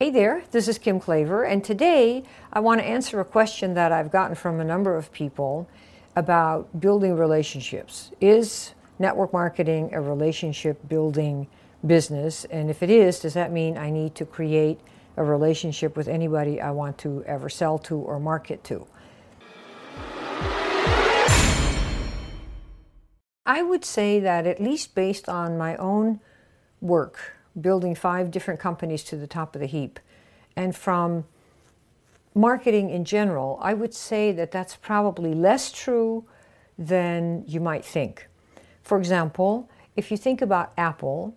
Hey there, this is Kim Klaver, and today I want to answer a question that I've gotten from a number of people about building relationships. Is network marketing a relationship building business? And if it is, does that mean I need to create a relationship with anybody I want to ever sell to or market to? I would say that, at least based on my own work, building five different companies to the top of the heap. And from marketing in general, I would say that that's probably less true than you might think. For example, if you think about Apple,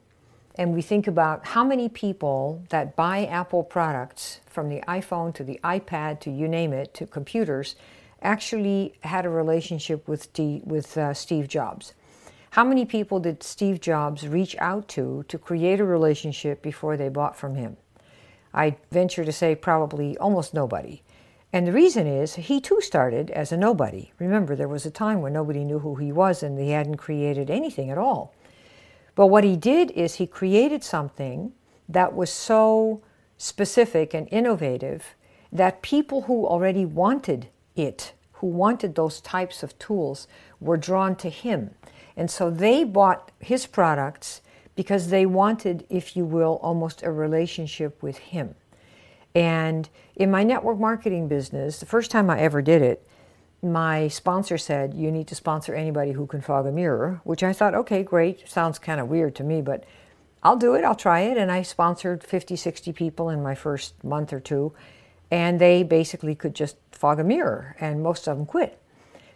and we think about how many people that buy Apple products from the iPhone to the iPad to you name it to computers actually had a relationship with, D, with uh, Steve Jobs. How many people did Steve Jobs reach out to to create a relationship before they bought from him? I venture to say probably almost nobody. And the reason is he too started as a nobody. Remember, there was a time when nobody knew who he was and he hadn't created anything at all. But what he did is he created something that was so specific and innovative that people who already wanted it, who wanted those types of tools, were drawn to him. And so they bought his products because they wanted, if you will, almost a relationship with him. And in my network marketing business, the first time I ever did it, my sponsor said, You need to sponsor anybody who can fog a mirror, which I thought, okay, great. Sounds kind of weird to me, but I'll do it. I'll try it. And I sponsored 50, 60 people in my first month or two, and they basically could just fog a mirror, and most of them quit.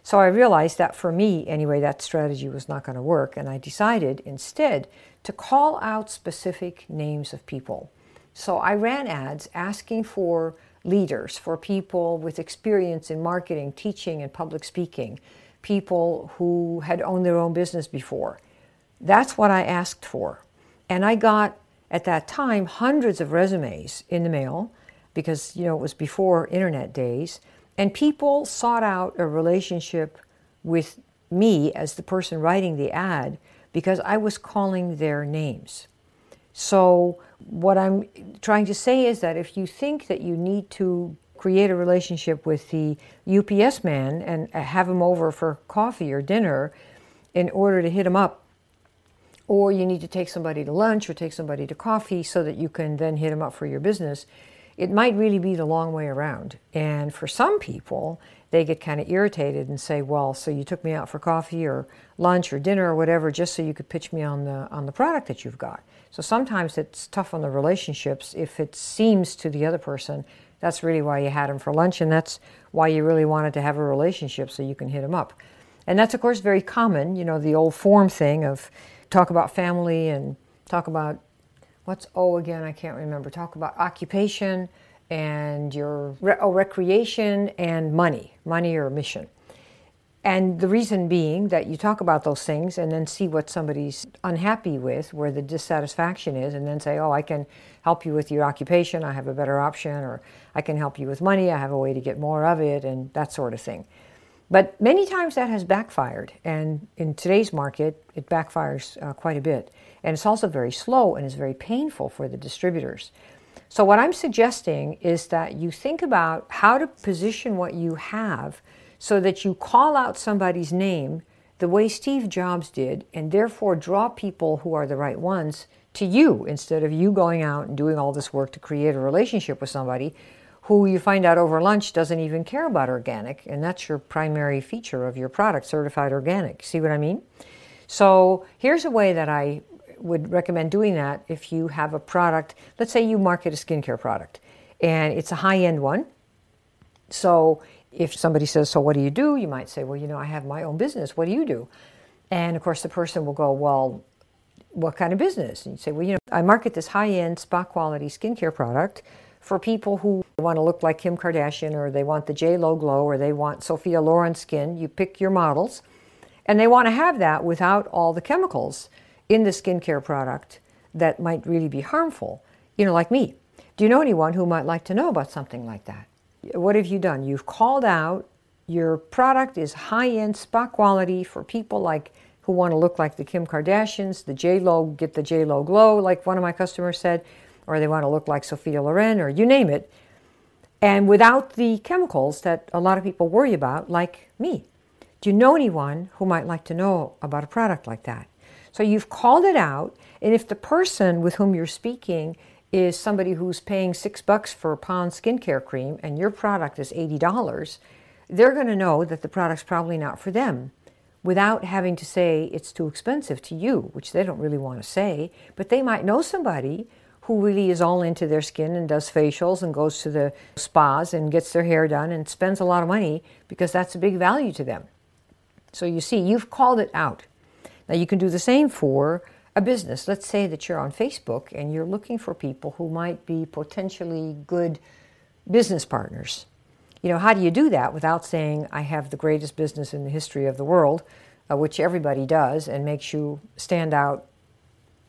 So I realized that for me, anyway, that strategy was not going to work. And I decided instead to call out specific names of people. So I ran ads asking for leaders, for people with experience in marketing, teaching, and public speaking, people who had owned their own business before. That's what I asked for. And I got, at that time, hundreds of resumes in the mail because, you know, it was before internet days. And people sought out a relationship with me as the person writing the ad because I was calling their names. So, what I'm trying to say is that if you think that you need to create a relationship with the UPS man and have him over for coffee or dinner in order to hit him up, or you need to take somebody to lunch or take somebody to coffee so that you can then hit him up for your business, it might really be the long way around. And for some people, they get kind of irritated and say, "Well, so you took me out for coffee or lunch or dinner or whatever just so you could pitch me on the on the product that you've got." So sometimes it's tough on the relationships if it seems to the other person that's really why you had him for lunch and that's why you really wanted to have a relationship so you can hit him up. And that's of course very common, you know, the old form thing of talk about family and talk about what's O again? I can't remember. Talk about occupation and your oh, recreation and money, money or mission. And the reason being that you talk about those things and then see what somebody's unhappy with, where the dissatisfaction is, and then say, Oh, I can help you with your occupation, I have a better option, or I can help you with money, I have a way to get more of it, and that sort of thing. But many times that has backfired, and in today's market, it backfires uh, quite a bit. And it's also very slow and is very painful for the distributors. So, what I'm suggesting is that you think about how to position what you have so that you call out somebody's name the way Steve Jobs did, and therefore draw people who are the right ones to you instead of you going out and doing all this work to create a relationship with somebody who you find out over lunch doesn't even care about organic, and that's your primary feature of your product, certified organic. See what I mean? So, here's a way that I would recommend doing that if you have a product. Let's say you market a skincare product and it's a high end one. So if somebody says, So what do you do? You might say, Well, you know, I have my own business. What do you do? And of course, the person will go, Well, what kind of business? And you say, Well, you know, I market this high end spa quality skincare product for people who want to look like Kim Kardashian or they want the J Lo glow or they want Sophia Loren skin. You pick your models and they want to have that without all the chemicals in the skincare product that might really be harmful, you know, like me. Do you know anyone who might like to know about something like that? What have you done? You've called out your product is high-end spa quality for people like who want to look like the Kim Kardashians, the J Lo, get the J Lo glow, like one of my customers said. Or they want to look like Sophia Loren, or you name it, and without the chemicals that a lot of people worry about, like me. Do you know anyone who might like to know about a product like that? So you've called it out, and if the person with whom you're speaking is somebody who's paying six bucks for a Pond's skincare cream and your product is $80, they're going to know that the product's probably not for them without having to say it's too expensive to you, which they don't really want to say. But they might know somebody who really is all into their skin and does facials and goes to the spas and gets their hair done and spends a lot of money because that's a big value to them. So you see, you've called it out. Now you can do the same for a business. Let's say that you're on Facebook and you're looking for people who might be potentially good business partners. You know, how do you do that without saying, I have the greatest business in the history of the world, uh, which everybody does and makes you stand out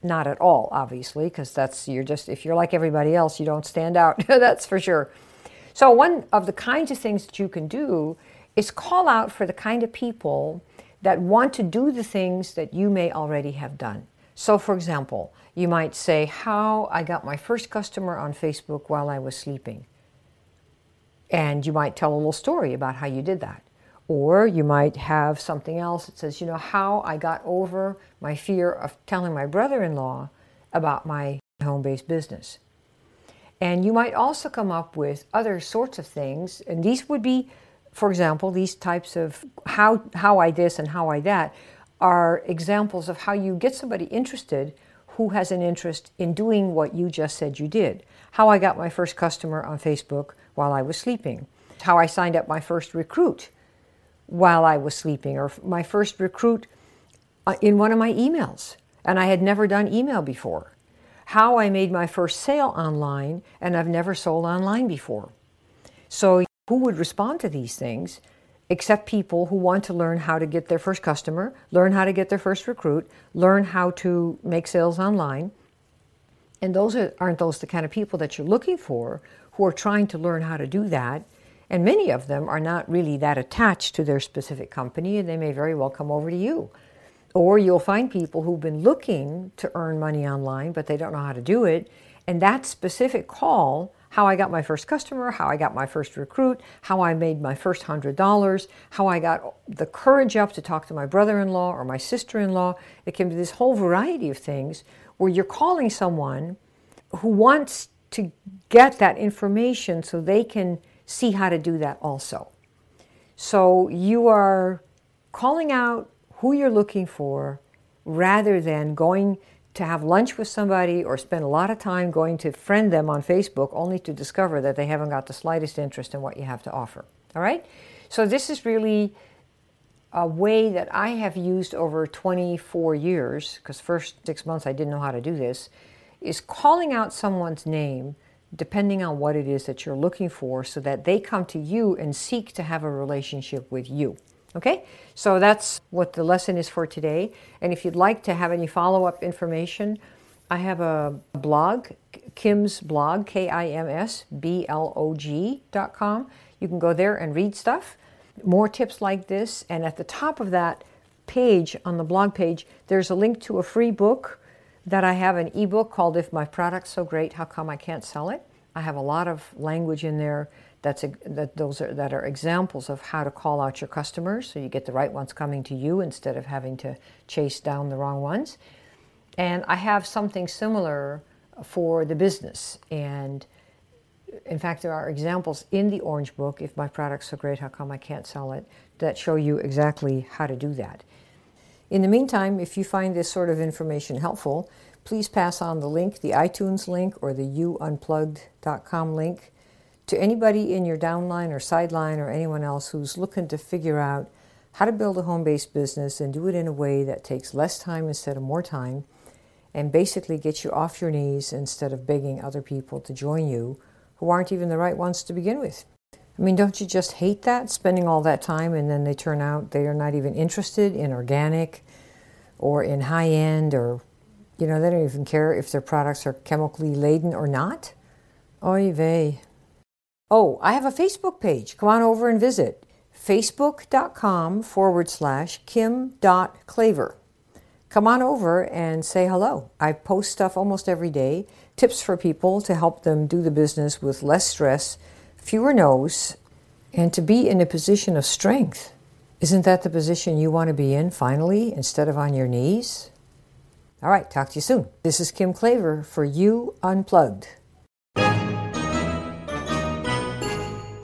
not at all, obviously, because that's you're just if you're like everybody else, you don't stand out. that's for sure. So one of the kinds of things that you can do is call out for the kind of people that want to do the things that you may already have done. So, for example, you might say, How I got my first customer on Facebook while I was sleeping. And you might tell a little story about how you did that. Or you might have something else that says, you know, how I got over my fear of telling my brother in law about my home based business. And you might also come up with other sorts of things. And these would be, for example, these types of how, how I this and how I that are examples of how you get somebody interested who has an interest in doing what you just said you did. How I got my first customer on Facebook while I was sleeping. How I signed up my first recruit while I was sleeping, or my first recruit uh, in one of my emails, and I had never done email before. How I made my first sale online, and I've never sold online before. So, who would respond to these things except people who want to learn how to get their first customer, learn how to get their first recruit, learn how to make sales online? And those are, aren't those the kind of people that you're looking for who are trying to learn how to do that and many of them are not really that attached to their specific company, and they may very well come over to you. Or you'll find people who've been looking to earn money online, but they don't know how to do it. And that specific call, how I got my first customer, how I got my first recruit, how I made my first $100, how I got the courage up to talk to my brother in law or my sister in law. It can be this whole variety of things where you're calling someone who wants to get that information so they can see how to do that also. So you are calling out who you're looking for rather than going to have lunch with somebody or spend a lot of time going to friend them on Facebook only to discover that they haven't got the slightest interest in what you have to offer. All right? So this is really a way that I have used over 24 years, because first six months I didn't know how to do this, is calling out someone's name depending on what it is that you're looking for, so that they come to you and seek to have a relationship with you. Okay, so that's what the lesson is for today. And if you'd like to have any follow up information, I have a blog, Kim's blog, K I M S B L O G dot com. You can go there and read stuff, more tips like this. And at the top of that page, on the blog page, there's a link to a free book that I have an ebook called If My Product's So Great, How Come I Can't Sell It? I have a lot of language in there that's that those are that are examples of how to call out your customers so you get the right ones coming to you instead of having to chase down the wrong ones. And I have something similar for the business and in fact, there are examples in the Orange Book, If My Product's So Great, How Come I Can't Sell It, that show you exactly how to do that. In the meantime, if you find this sort of information helpful, please pass on the link, the iTunes link or the youunplugged.com link, to anybody in your downline or sideline or anyone else who's looking to figure out how to build a home based business and do it in a way that takes less time instead of more time and basically get you off your knees instead of begging other people to join you who aren't even the right ones to begin with. I mean, don't you just hate that? Spending all that time and then they turn out they are not even interested in organic or in high end or, you know, they don't even care if their products are chemically laden or not? Oy vey. Oh, I have a Facebook page. Come on over and visit facebook.com forward slash kim dot klaver. come on over and say hello. I post stuff almost every day, tips for people to help them do the business with less stress, fewer no's, and to be in a position of strength. Isn't that the position you want to be in finally instead of on your knees? All right, talk to you soon. This is Kim Klaver for You Unplugged.